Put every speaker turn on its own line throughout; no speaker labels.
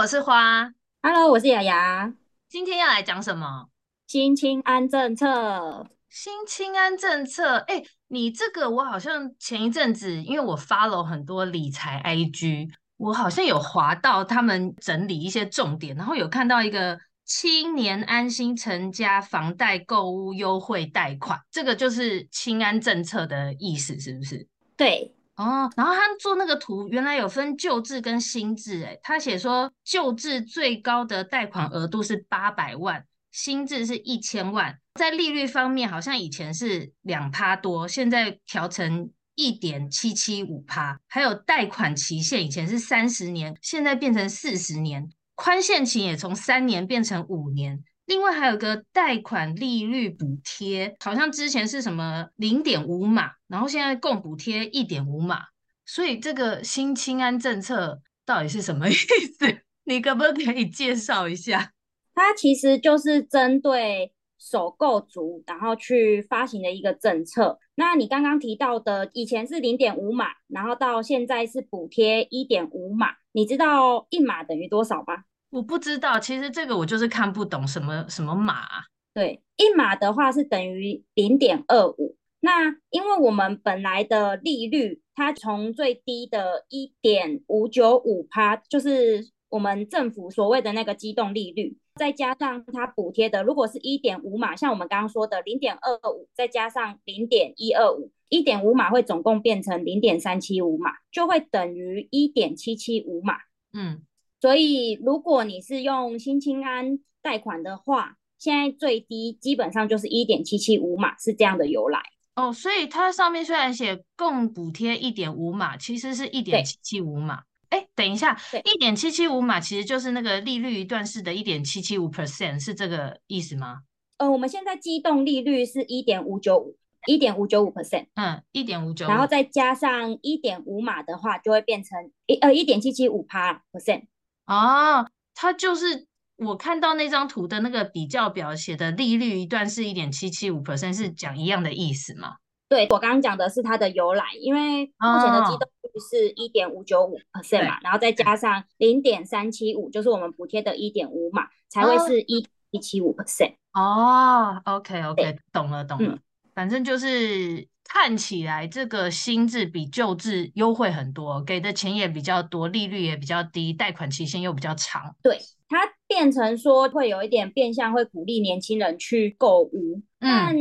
我是花
，Hello，我是雅雅。
今天要来讲什么？
新青安政策。
新青安政策，哎、欸，你这个我好像前一阵子，因为我 follow 很多理财 IG，我好像有划到他们整理一些重点，然后有看到一个青年安心成家房贷购屋优惠贷款，这个就是青安政策的意思，是不是？
对。
哦，然后他做那个图，原来有分旧制跟新制，诶，他写说旧制最高的贷款额度是八百万，新制是一千万，在利率方面好像以前是两趴多，现在调成一点七七五趴，还有贷款期限以前是三十年，现在变成四十年，宽限期也从三年变成五年。另外还有个贷款利率补贴，好像之前是什么零点五码，然后现在共补贴一点五码，所以这个新青安政策到底是什么意思？你可不可以介绍一下？
它其实就是针对首购族，然后去发行的一个政策。那你刚刚提到的，以前是零点五码，然后到现在是补贴一点五码，你知道一码等于多少吗？
我不知道，其实这个我就是看不懂什么什么码啊。
对，一码的话是等于零点二五。那因为我们本来的利率，它从最低的一点五九五趴，就是我们政府所谓的那个机动利率，再加上它补贴的，如果是一点五码，像我们刚刚说的零点二五，再加上零点一二五，一点五码会总共变成零点三七五码，就会等于一点七七五码。嗯。所以，如果你是用新青安贷款的话，现在最低基本上就是一点七七五码，是这样的由来。
哦，所以它上面虽然写共补贴一点五码，其实是一点七七五码。哎，等一下，一点七七五码其实就是那个利率一段式的一点七七五 percent，是这个意思吗？
呃，我们现在机动利率是一点五九五，一点五九五 percent。
嗯，一点五九，
然后再加上一点五码的话，就会变成一呃一点七七五趴 percent。
哦，它就是我看到那张图的那个比较表写的利率一段是一点七七五 percent，是讲一样的意思吗？
对，我刚刚讲的是它的由来，因为目前的机动利率是一点五九五 percent 嘛，然后再加上零点三七五，就是我们补贴的一点五嘛，才会是一一七五 percent。
哦，OK OK，懂了懂了，嗯，反正就是。看起来这个新制比旧制优惠很多，给的钱也比较多，利率也比较低，贷款期限又比较长。
对，它变成说会有一点变相，会鼓励年轻人去购物，嗯，但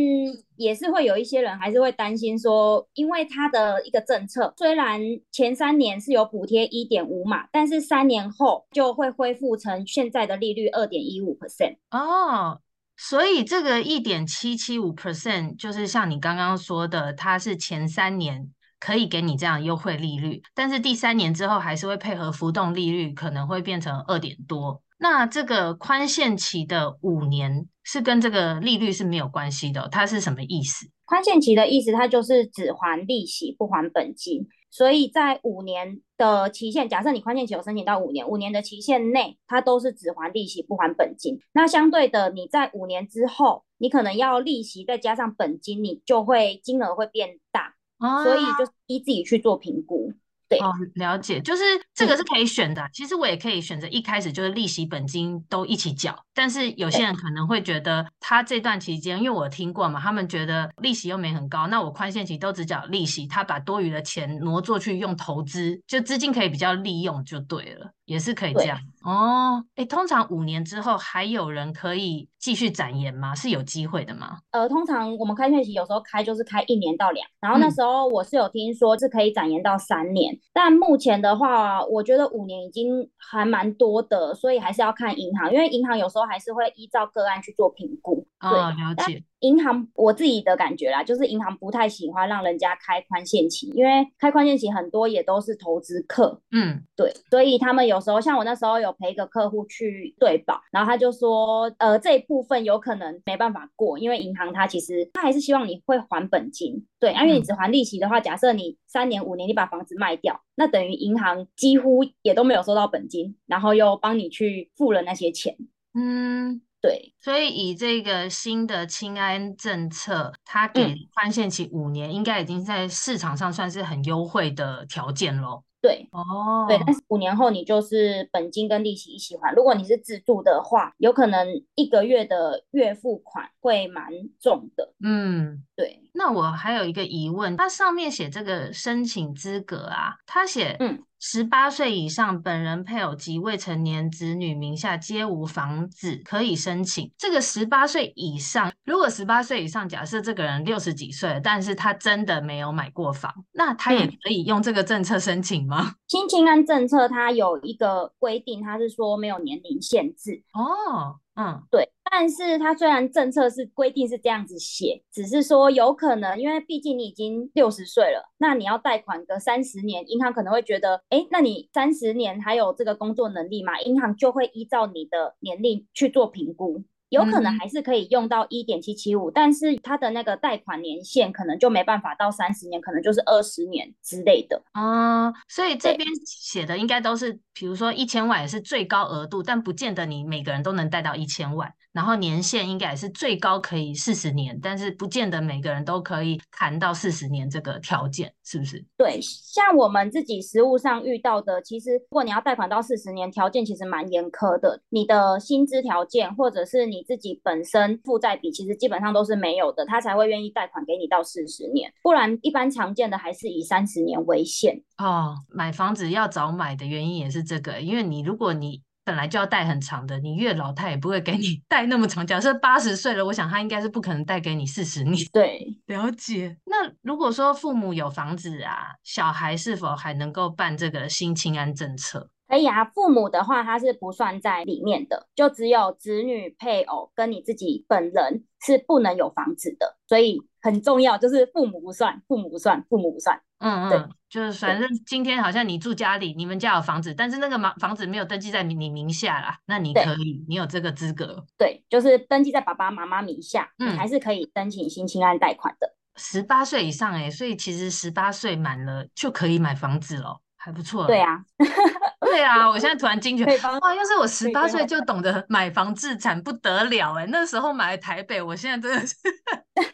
也是会有一些人还是会担心说，因为它的一个政策，虽然前三年是有补贴一点五码，但是三年后就会恢复成现在的利率二点一五 percent。
哦。所以这个一点七七五 percent 就是像你刚刚说的，它是前三年可以给你这样优惠利率，但是第三年之后还是会配合浮动利率，可能会变成二点多。那这个宽限期的五年是跟这个利率是没有关系的，它是什么意思？
宽限期的意思，它就是只还利息不还本金，所以在五年的期限，假设你宽限期有申请到五年，五年的期限内，它都是只还利息不还本金。那相对的，你在五年之后，你可能要利息再加上本金，你就会金额会变大，啊、所以就是依自己去做评估。对
哦，了解，就是这个是可以选的。其实我也可以选择一开始就是利息本金都一起缴，但是有些人可能会觉得，他这段期间，因为我听过嘛，他们觉得利息又没很高，那我宽限期都只缴利息，他把多余的钱挪作去用投资，就资金可以比较利用就对了。也是可以这样哦。哎，通常五年之后还有人可以继续展延吗？是有机会的吗？
呃，通常我们开券期有时候开就是开一年到两，然后那时候我是有听说是可以展延到三年，嗯、但目前的话，我觉得五年已经还蛮多的，所以还是要看银行，因为银行有时候还是会依照个案去做评估。
哦，对了解。
银行我自己的感觉啦，就是银行不太喜欢让人家开宽限期，因为开宽限期很多也都是投资客，
嗯，
对，所以他们有时候像我那时候有陪一个客户去对保，然后他就说，呃，这一部分有可能没办法过，因为银行它其实它还是希望你会还本金，对，因为你只还利息的话，假设你三年五年你把房子卖掉，那等于银行几乎也都没有收到本金，然后又帮你去付了那些钱，
嗯。
对，
所以以这个新的清安政策，它给宽限期五年，应该已经在市场上算是很优惠的条件咯。
对，
哦，
对，但是五年后你就是本金跟利息一起还。如果你是自住的话，有可能一个月的月付款会蛮重的。
嗯，
对。
那我还有一个疑问，它上面写这个申请资格啊，它写嗯。十八岁以上，本人、配偶及未成年子女名下皆无房子可以申请。这个十八岁以上，如果十八岁以上，假设这个人六十几岁，但是他真的没有买过房，那他也可以用这个政策申请吗？
新青安政策它有一个规定，它是说没有年龄限制。
哦，嗯，
对。但是它虽然政策是规定是这样子写，只是说有可能，因为毕竟你已经六十岁了，那你要贷款个三十年，银行可能会觉得，哎，那你三十年还有这个工作能力吗？银行就会依照你的年龄去做评估。有可能还是可以用到一点七七五，但是它的那个贷款年限可能就没办法到三十年，可能就是二十年之类的。
啊、嗯，所以这边写的应该都是，比如说一千万也是最高额度，但不见得你每个人都能贷到一千万。然后年限应该也是最高可以四十年，但是不见得每个人都可以谈到四十年这个条件，是不是？
对，像我们自己实务上遇到的，其实如果你要贷款到四十年，条件其实蛮严苛的，你的薪资条件或者是你。你自己本身负债比其实基本上都是没有的，他才会愿意贷款给你到四十年，不然一般常见的还是以三十年为限。
哦，买房子要早买的原因也是这个，因为你如果你本来就要贷很长的，你越老他也不会给你 贷那么长。假设八十岁了，我想他应该是不可能贷给你四十年。
对，
了解。那如果说父母有房子啊，小孩是否还能够办这个新青安政策？
可以啊，父母的话他是不算在里面的，就只有子女、配偶跟你自己本人是不能有房子的，所以很重要，就是父母不算，父母不算，父母不算。
嗯嗯，就是反正今天好像你住家里，你们家有房子，但是那个房房子没有登记在你你名下啦，那你可以，你有这个资格。
对，就是登记在爸爸妈妈名下，嗯，还是可以申请新青安贷款的。
十八岁以上哎，所以其实十八岁满了就可以买房子了，还不错。
对啊。
对啊，我现在突然惊觉，哇！要是我十八岁就懂得买房置产，不得了哎！那时候买台北，我现在真的是，但是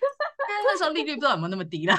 那时候利率不知道有没有那么低了，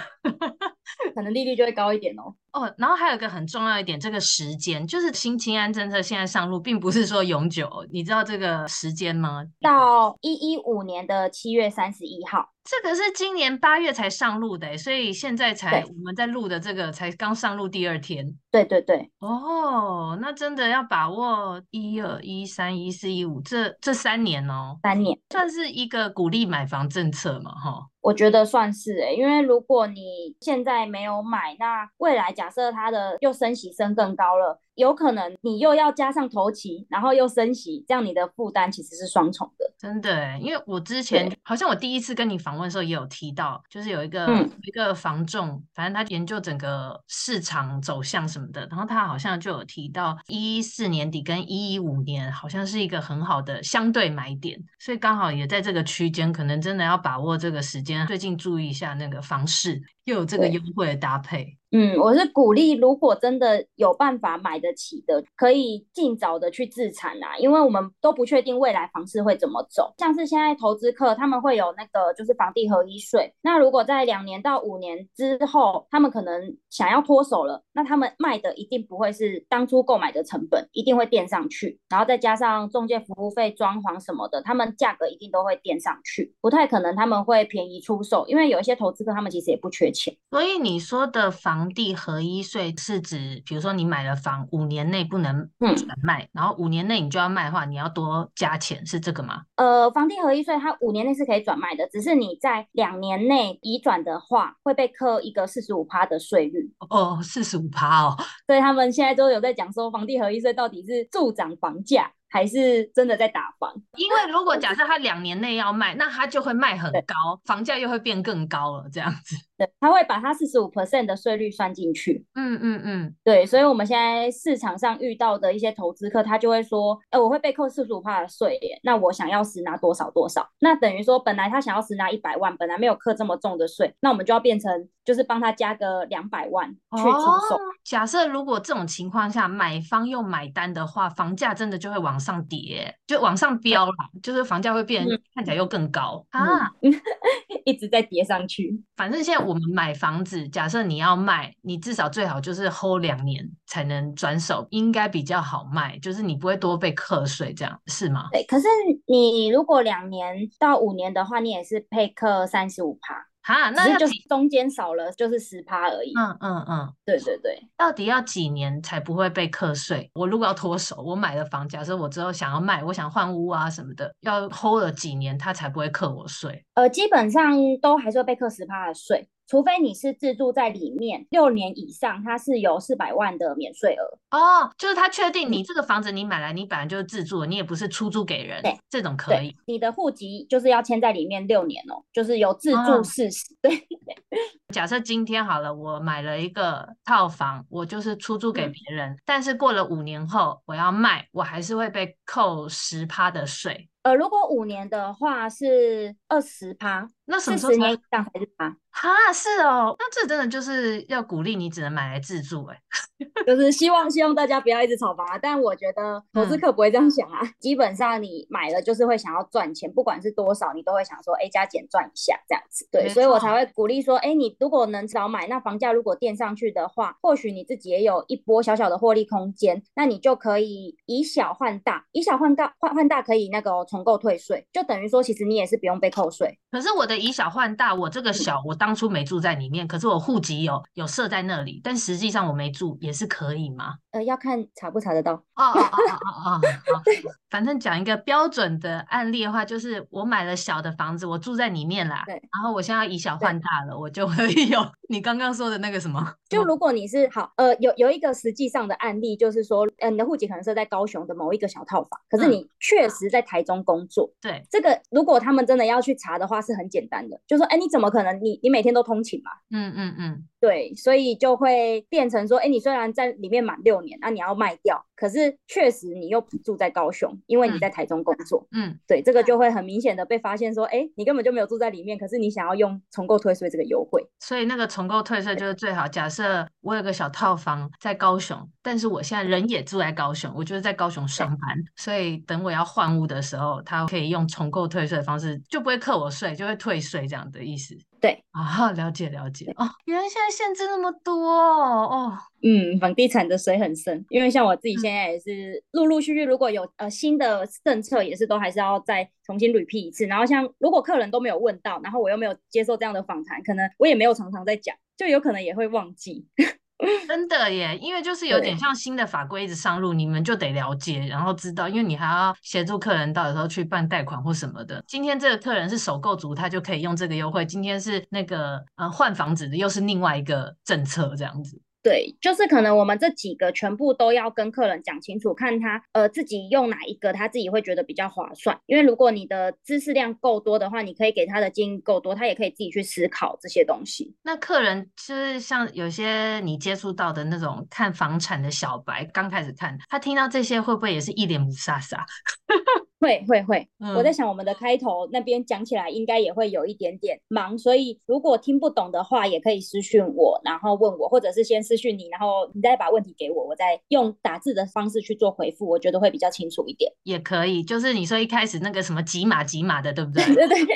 可能利率就会高一点哦。
哦，然后还有一个很重要一点，这个时间就是新清安政策现在上路，并不是说永久，你知道这个时间吗？
到一一五年的七月三十一号。
这个是今年八月才上路的，所以现在才我们在录的这个才刚上路第二天。
对对对，
哦，那真的要把握一二一三一四一五这这三年哦，
三年
算是一个鼓励买房政策嘛，哈。
我觉得算是哎，因为如果你现在没有买，那未来假设它的又升息升更高了，有可能你又要加上投期，然后又升息，这样你的负担其实是双重的。
真的，因为我之前好像我第一次跟你访问的时候也有提到，就是有一个、嗯、一个房仲，反正他研究整个市场走向什么的，然后他好像就有提到一四年底跟一一五年好像是一个很好的相对买点，所以刚好也在这个区间，可能真的要把握这个时间。最近注意一下那个房市，又有这个优惠的搭配。
嗯，我是鼓励，如果真的有办法买得起的，可以尽早的去自产啦，因为我们都不确定未来房市会怎么走。像是现在投资客他们会有那个就是房地合一税，那如果在两年到五年之后，他们可能想要脱手了，那他们卖的一定不会是当初购买的成本，一定会垫上去，然后再加上中介服务费、装潢什么的，他们价格一定都会垫上去，不太可能他们会便宜出售，因为有一些投资客他们其实也不缺钱。
所以你说的房地合一税是指，比如说你买了房五年内不能转卖，嗯、然后五年内你就要卖的话，你要多加钱，是这个吗？
呃，房地合一税它五年内是可以转卖的，只是你在两年内移转的话，会被扣一个四十五趴的税率。
哦，四十五趴哦。
所以他们现在都有在讲说，房地合一税到底是助长房价，还是真的在打房？
因为如果假设他两年内要卖，那他就会卖很高，房价又会变更高了，这样子。
对，他会把他四十五 percent 的税率算进去。
嗯嗯嗯，
对，所以我们现在市场上遇到的一些投资客，他就会说，哎，我会被扣四十五趴的税耶，那我想要实拿多少多少？那等于说，本来他想要实拿一百万，本来没有课这么重的税，那我们就要变成就是帮他加个两百万去出售。
哦，假设如果这种情况下，买方又买单的话，房价真的就会往上叠，就往上飙了，嗯、就是房价会变，嗯、看起来又更高啊，
一直在叠上去。
反正现在。我们买房子，假设你要卖，你至少最好就是 hold 两年才能转手，应该比较好卖，就是你不会多被课税，这样是吗？
对，可是你如果两年到五年的话，你也是配课三十五趴。
哈，那
是就是中间少了就是十趴而已。
嗯嗯嗯，
对对对。
到底要几年才不会被课税？我如果要脱手，我买了房，假设我之后想要卖，我想换屋啊什么的，要 hold 了几年，它才不会课我税？
呃，基本上都还是会被课十趴的税。除非你是自住在里面六年以上，它是有四百万的免税额
哦。就是他确定你这个房子你买来，你本来就是自住，你也不是出租给人，对，这种可以。
你的户籍就是要签在里面六年哦，就是有自住事实。哦、对，
假设今天好了，我买了一个套房，我就是出租给别人，嗯、但是过了五年后我要卖，我还是会被扣十趴的税。
呃，如果五年的话是二十趴，
那什么时候才
年以上才是趴？
哈，是哦，那这真的就是要鼓励你只能买来自住哎，
就是希望希望大家不要一直炒房啊。但我觉得投资客不会这样想啊，嗯、基本上你买了就是会想要赚钱，不管是多少，你都会想说，哎，加减赚一下这样子。对，所以我才会鼓励说，哎，你如果能早买，那房价如果垫上去的话，或许你自己也有一波小小的获利空间，那你就可以以小换大，以小换大，换换大可以那个。重购退税，就等于说，其实你也是不用被扣税。
可是我的以小换大，我这个小，我当初没住在里面，可是我户籍有有设在那里，但实际上我没住，也是可以吗？
呃，要看查不查得到。
哦哦哦哦哦，对，反正讲一个标准的案例的话，就是我买了小的房子，我住在里面啦。对。然后我现在要以小换大了，我就可以 有你刚刚说的那个什么？
就如果你是好，呃，有有一个实际上的案例，就是说，呃，你的户籍可能是在高雄的某一个小套房，可是你确实在台中工作。
嗯、对。
这个如果他们真的要去查的话，是很简单的，就说，哎，你怎么可能？你你每天都通勤嘛？
嗯嗯嗯。
对，所以就会变成说，哎，你虽然在里面满六年，那你要卖掉，可是确实你又不住在高雄，因为你在台中工作。嗯，嗯对，这个就会很明显的被发现说，哎，你根本就没有住在里面，可是你想要用重购退税这个优惠。
所以那个重购退税就是最好。假设我有个小套房在高雄，但是我现在人也住在高雄，我就是在高雄上班，所以等我要换屋的时候，他可以用重购退税的方式，就不会扣我税，就会退税这样的意思。
对
啊，了解了解哦，原来现在限制那么多哦。
嗯，房地产的水很深，因为像我自己现在也是陆陆续续，如果有呃新的政策，也是都还是要再重新 repeat 一次。然后像如果客人都没有问到，然后我又没有接受这样的访谈，可能我也没有常常在讲，就有可能也会忘记。
真的耶，因为就是有点像新的法规一直上路，你们就得了解，然后知道，因为你还要协助客人到时候去办贷款或什么的。今天这个客人是首购族，他就可以用这个优惠；今天是那个呃换房子的，又是另外一个政策，这样子。
对，就是可能我们这几个全部都要跟客人讲清楚，看他呃自己用哪一个，他自己会觉得比较划算。因为如果你的知识量够多的话，你可以给他的建议够多，他也可以自己去思考这些东西。
那客人就是像有些你接触到的那种看房产的小白，刚开始看，他听到这些会不会也是一脸雾煞煞？
会会会，嗯、我在想我们的开头那边讲起来应该也会有一点点忙，所以如果听不懂的话，也可以私讯我，然后问我，或者是先私讯你，然后你再把问题给我，我再用打字的方式去做回复，我觉得会比较清楚一点。
也可以，就是你说一开始那个什么几码几码的，对不对？
对 对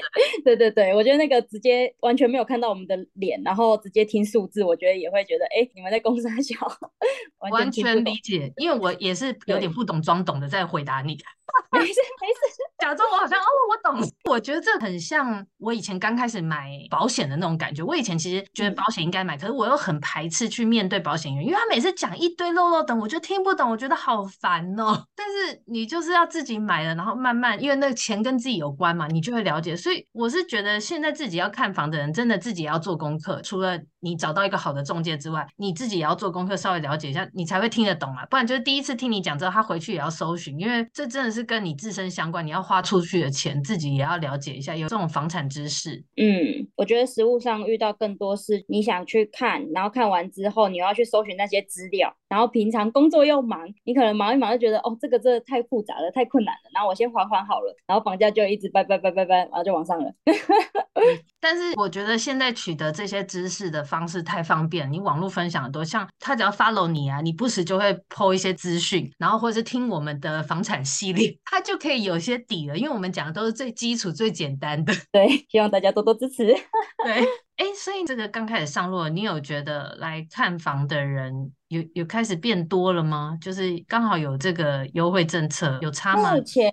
对对对，我觉得那个直接完全没有看到我们的脸，然后直接听数字，我觉得也会觉得，哎，你们在公司还小，
完全，理解，因为我也是有点不懂装懂的在回答你。
没事事，
假装我好像哦，我懂。我觉得这很像我以前刚开始买保险的那种感觉。我以前其实觉得保险应该买，可是我又很排斥去面对保险员，因为他每次讲一堆漏漏等，我就听不懂，我觉得好烦哦。但是你就是要自己买了，然后慢慢，因为那个钱跟自己有关嘛，你就会了解。所以我是觉得现在自己要看房的人，真的自己要做功课。除了你找到一个好的中介之外，你自己也要做功课，稍微了解一下，你才会听得懂啊。不然就是第一次听你讲之后，他回去也要搜寻，因为这真的是跟你自身相关，你要花出去的钱，自己也要了解一下，有这种房产知识。
嗯，我觉得实物上遇到更多是你想去看，然后看完之后你要去搜寻那些资料，然后平常工作又忙，你可能忙一忙就觉得哦，这个真的太复杂了，太困难了，然后我先缓缓好了，然后房价就一直拜拜拜拜拜，然后就往上了。
但是我觉得现在取得这些知识的方式太方便，你网络分享的多，像他只要 follow 你啊，你不时就会 po 一些资讯，然后或者是听我们的房产系列，他就可以有些底了，因为我们讲的都是最基础、最简单的。
对，希望大家多多支持。
对，哎，所以这个刚开始上路，你有觉得来看房的人有有开始变多了吗？就是刚好有这个优惠政策，有差吗？
目前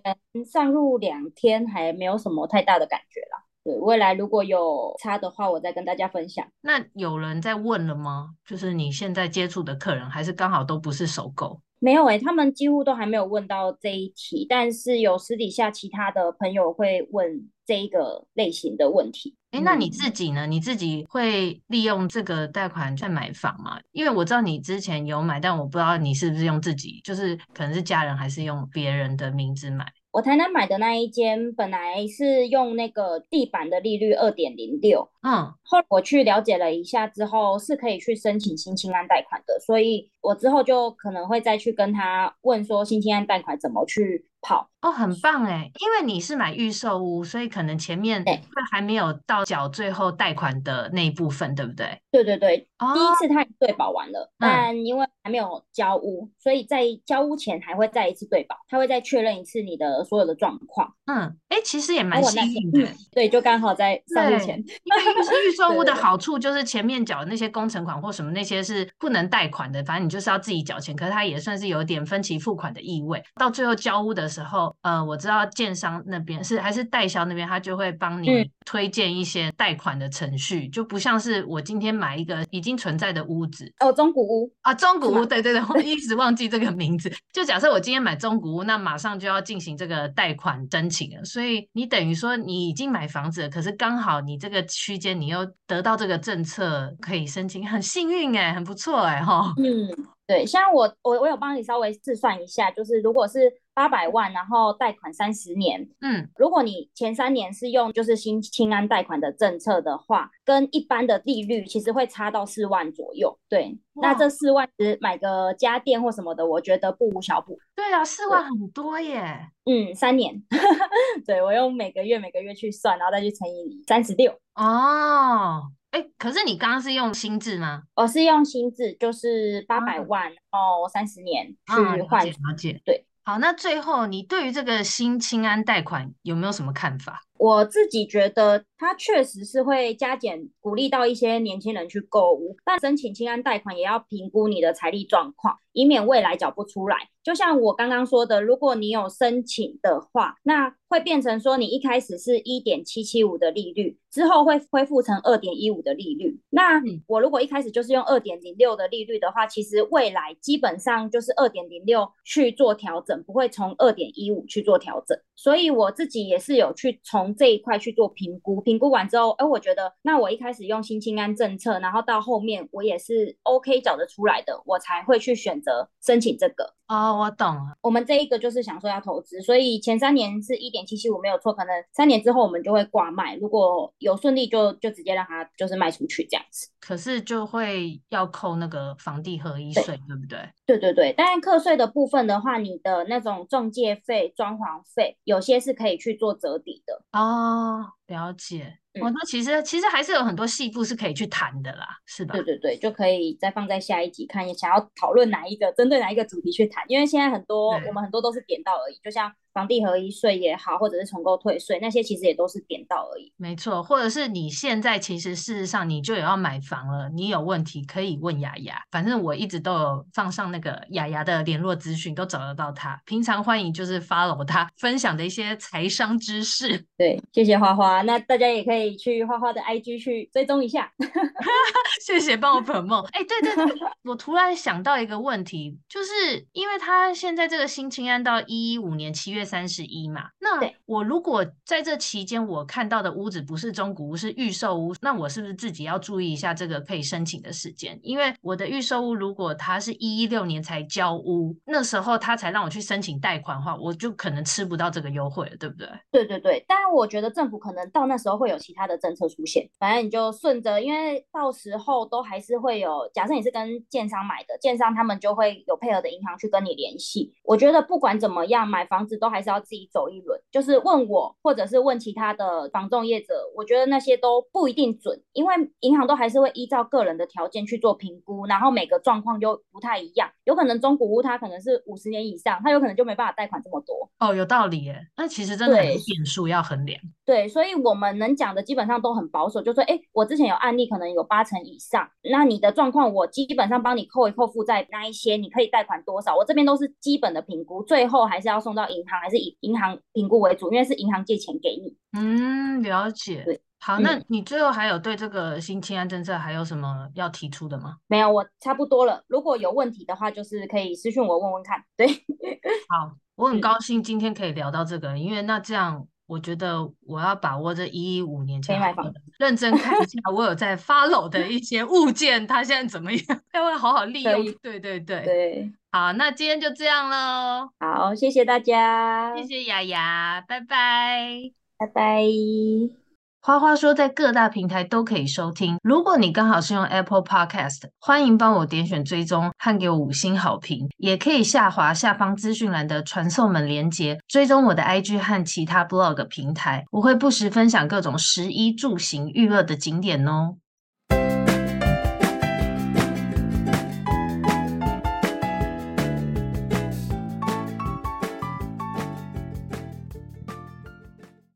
上路两天还没有什么太大的感觉啦。对，未来如果有差的话，我再跟大家分享。
那有人在问了吗？就是你现在接触的客人，还是刚好都不是首购？
没有诶、欸，他们几乎都还没有问到这一题，但是有私底下其他的朋友会问这一个类型的问题。
诶，那你自己呢？你自己会利用这个贷款在买房吗？因为我知道你之前有买，但我不知道你是不是用自己，就是可能是家人还是用别人的名字买。
我台南买的那一间，本来是用那个地板的利率二点零六，
嗯，
后来我去了解了一下之后，是可以去申请新青安贷款的，所以我之后就可能会再去跟他问说新青安贷款怎么去跑。
哦，很棒哎，因为你是买预售屋，所以可能前面会还没有到缴最后贷款的那一部分，对不对？
对对对，
哦、
第一次他对保完了，但因为还没有交屋，嗯、所以在交屋前还会再一次对保，他会再确认一次你的所有的状况。
嗯，哎，其实也蛮幸运的，
对，就刚好在上路前。
因为预售屋的好处就是前面缴的那些工程款或什么那些是不能贷款的，反正你就是要自己缴钱，可是它也算是有点分期付款的意味。到最后交屋的时候。呃，我知道建商那边是还是代销那边，他就会帮你推荐一些贷款的程序，嗯、就不像是我今天买一个已经存在的屋子
哦，中古屋
啊，中古屋，对对对，我 一直忘记这个名字。就假设我今天买中古屋，那马上就要进行这个贷款申请了，所以你等于说你已经买房子了，可是刚好你这个区间你又得到这个政策可以申请，很幸运哎，很不错哎哈。
嗯。对，像我我我有帮你稍微试算一下，就是如果是八百万，然后贷款三十年，
嗯，
如果你前三年是用就是新青安贷款的政策的话，跟一般的利率其实会差到四万左右。对，那这四万只买个家电或什么的，我觉得不无小补。
对啊，四万很多耶。
嗯，三年，对，我用每个月每个月去算，然后再去乘以三十六。
哦。哎，可是你刚刚是用新制吗？
我是用新制，就是八百万，然后三十年去换。
了解，了解。
对，
好，那最后你对于这个新青安贷款有没有什么看法？
我自己觉得它确实是会加减鼓励到一些年轻人去购物，但申请清安贷款也要评估你的财力状况，以免未来缴不出来。就像我刚刚说的，如果你有申请的话，那会变成说你一开始是一点七七五的利率，之后会恢复成二点一五的利率。那我如果一开始就是用二点零六的利率的话，其实未来基本上就是二点零六去做调整，不会从二点一五去做调整。所以我自己也是有去从这一块去做评估，评估完之后，哎，我觉得那我一开始用新青安政策，然后到后面我也是 OK 找得出来的，我才会去选择申请这个。
哦，我懂了。
我们这一个就是想说要投资，所以前三年是一点七七五没有错，可能三年之后我们就会挂卖，如果有顺利就就直接让它就是卖出去这样子。
可是就会要扣那个房地合一税，对，对不对？
对对对，当然课税的部分的话，你的那种中介费、装潢费，有些是可以去做折抵的。
哦，了解。我说、嗯、其实其实还是有很多细部是可以去谈的啦，是吧？
对对对，就可以再放在下一集看，想要讨论哪一个，针对哪一个主题去谈。因为现在很多我们很多都是点到而已，就像房地合一税也好，或者是重购退税，那些其实也都是点到而已。
没错，或者是你现在其实事实上你就有要买房了，你有问题可以问雅雅，反正我一直都有放上那个雅雅的联络资讯，都找得到她。平常欢迎就是 follow 她分享的一些财商知识。
对，谢谢花花。那大家也可以去花花的 IG 去追踪一下。
谢谢帮我 promote。哎，对对对，我突然想到一个问题，就是因为他现在这个新青安到一一五年七月三十一嘛，那我如果在这期间我看到的屋子不是中古屋，是预售屋，那我是不是自己要注意一下这个可以申请的时间？因为我的预售屋如果他是一一六年才交屋，那时候他才让我去申请贷款的话，我就可能吃不到这个优惠了，对不对？
对对对，当然我觉得政府可能到那时候会有其他的政策出现，反正你就顺着，因为到时候都还是会有，假设你是跟建商买的，建商他们就会有配合的银行去跟你联系。我觉得不管怎么样，买房子都还是要自己走一轮，就是问我，或者是问其他的房仲业者，我觉得那些都不一定准，因为银行都还是会依照个人的条件去做评估，然后每个状况就不太一样，有可能中古屋它可能是五十年以上，它有可能就没办法贷款这么多。
哦，有道理耶，那其实真的很变数要衡量。
对，所以我们能讲的基本上都很保守，就说，哎，我之前有案例，可能有八成以上，那你的状况我基本上帮你扣一扣负债那一些，你可以贷款多少，我这边都是基本的评估，最后还是要送到银行，还是以银行评估为主，因为是银行借钱给你。
嗯，了解。对，好，那你最后还有对这个新青安政策还有什么要提出的吗？
没有，我差不多了。如果有问题的话，就是可以私信我问问看。对，
好，我很高兴今天可以聊到这个，因为那这样。我觉得我要把握这一一五年前，认真看一下我有在 follow 的一些物件，它现在怎么样？要不要好好 利用？对对对对，好，那今天就这样喽。
好，谢谢大家，
谢谢雅雅，拜拜，
拜拜。
花花说，在各大平台都可以收听。如果你刚好是用 Apple Podcast，欢迎帮我点选追踪和给我五星好评。也可以下滑下方资讯栏的传送门连接，追踪我的 IG 和其他 Blog 平台。我会不时分享各种食衣住行娱乐的景点哦。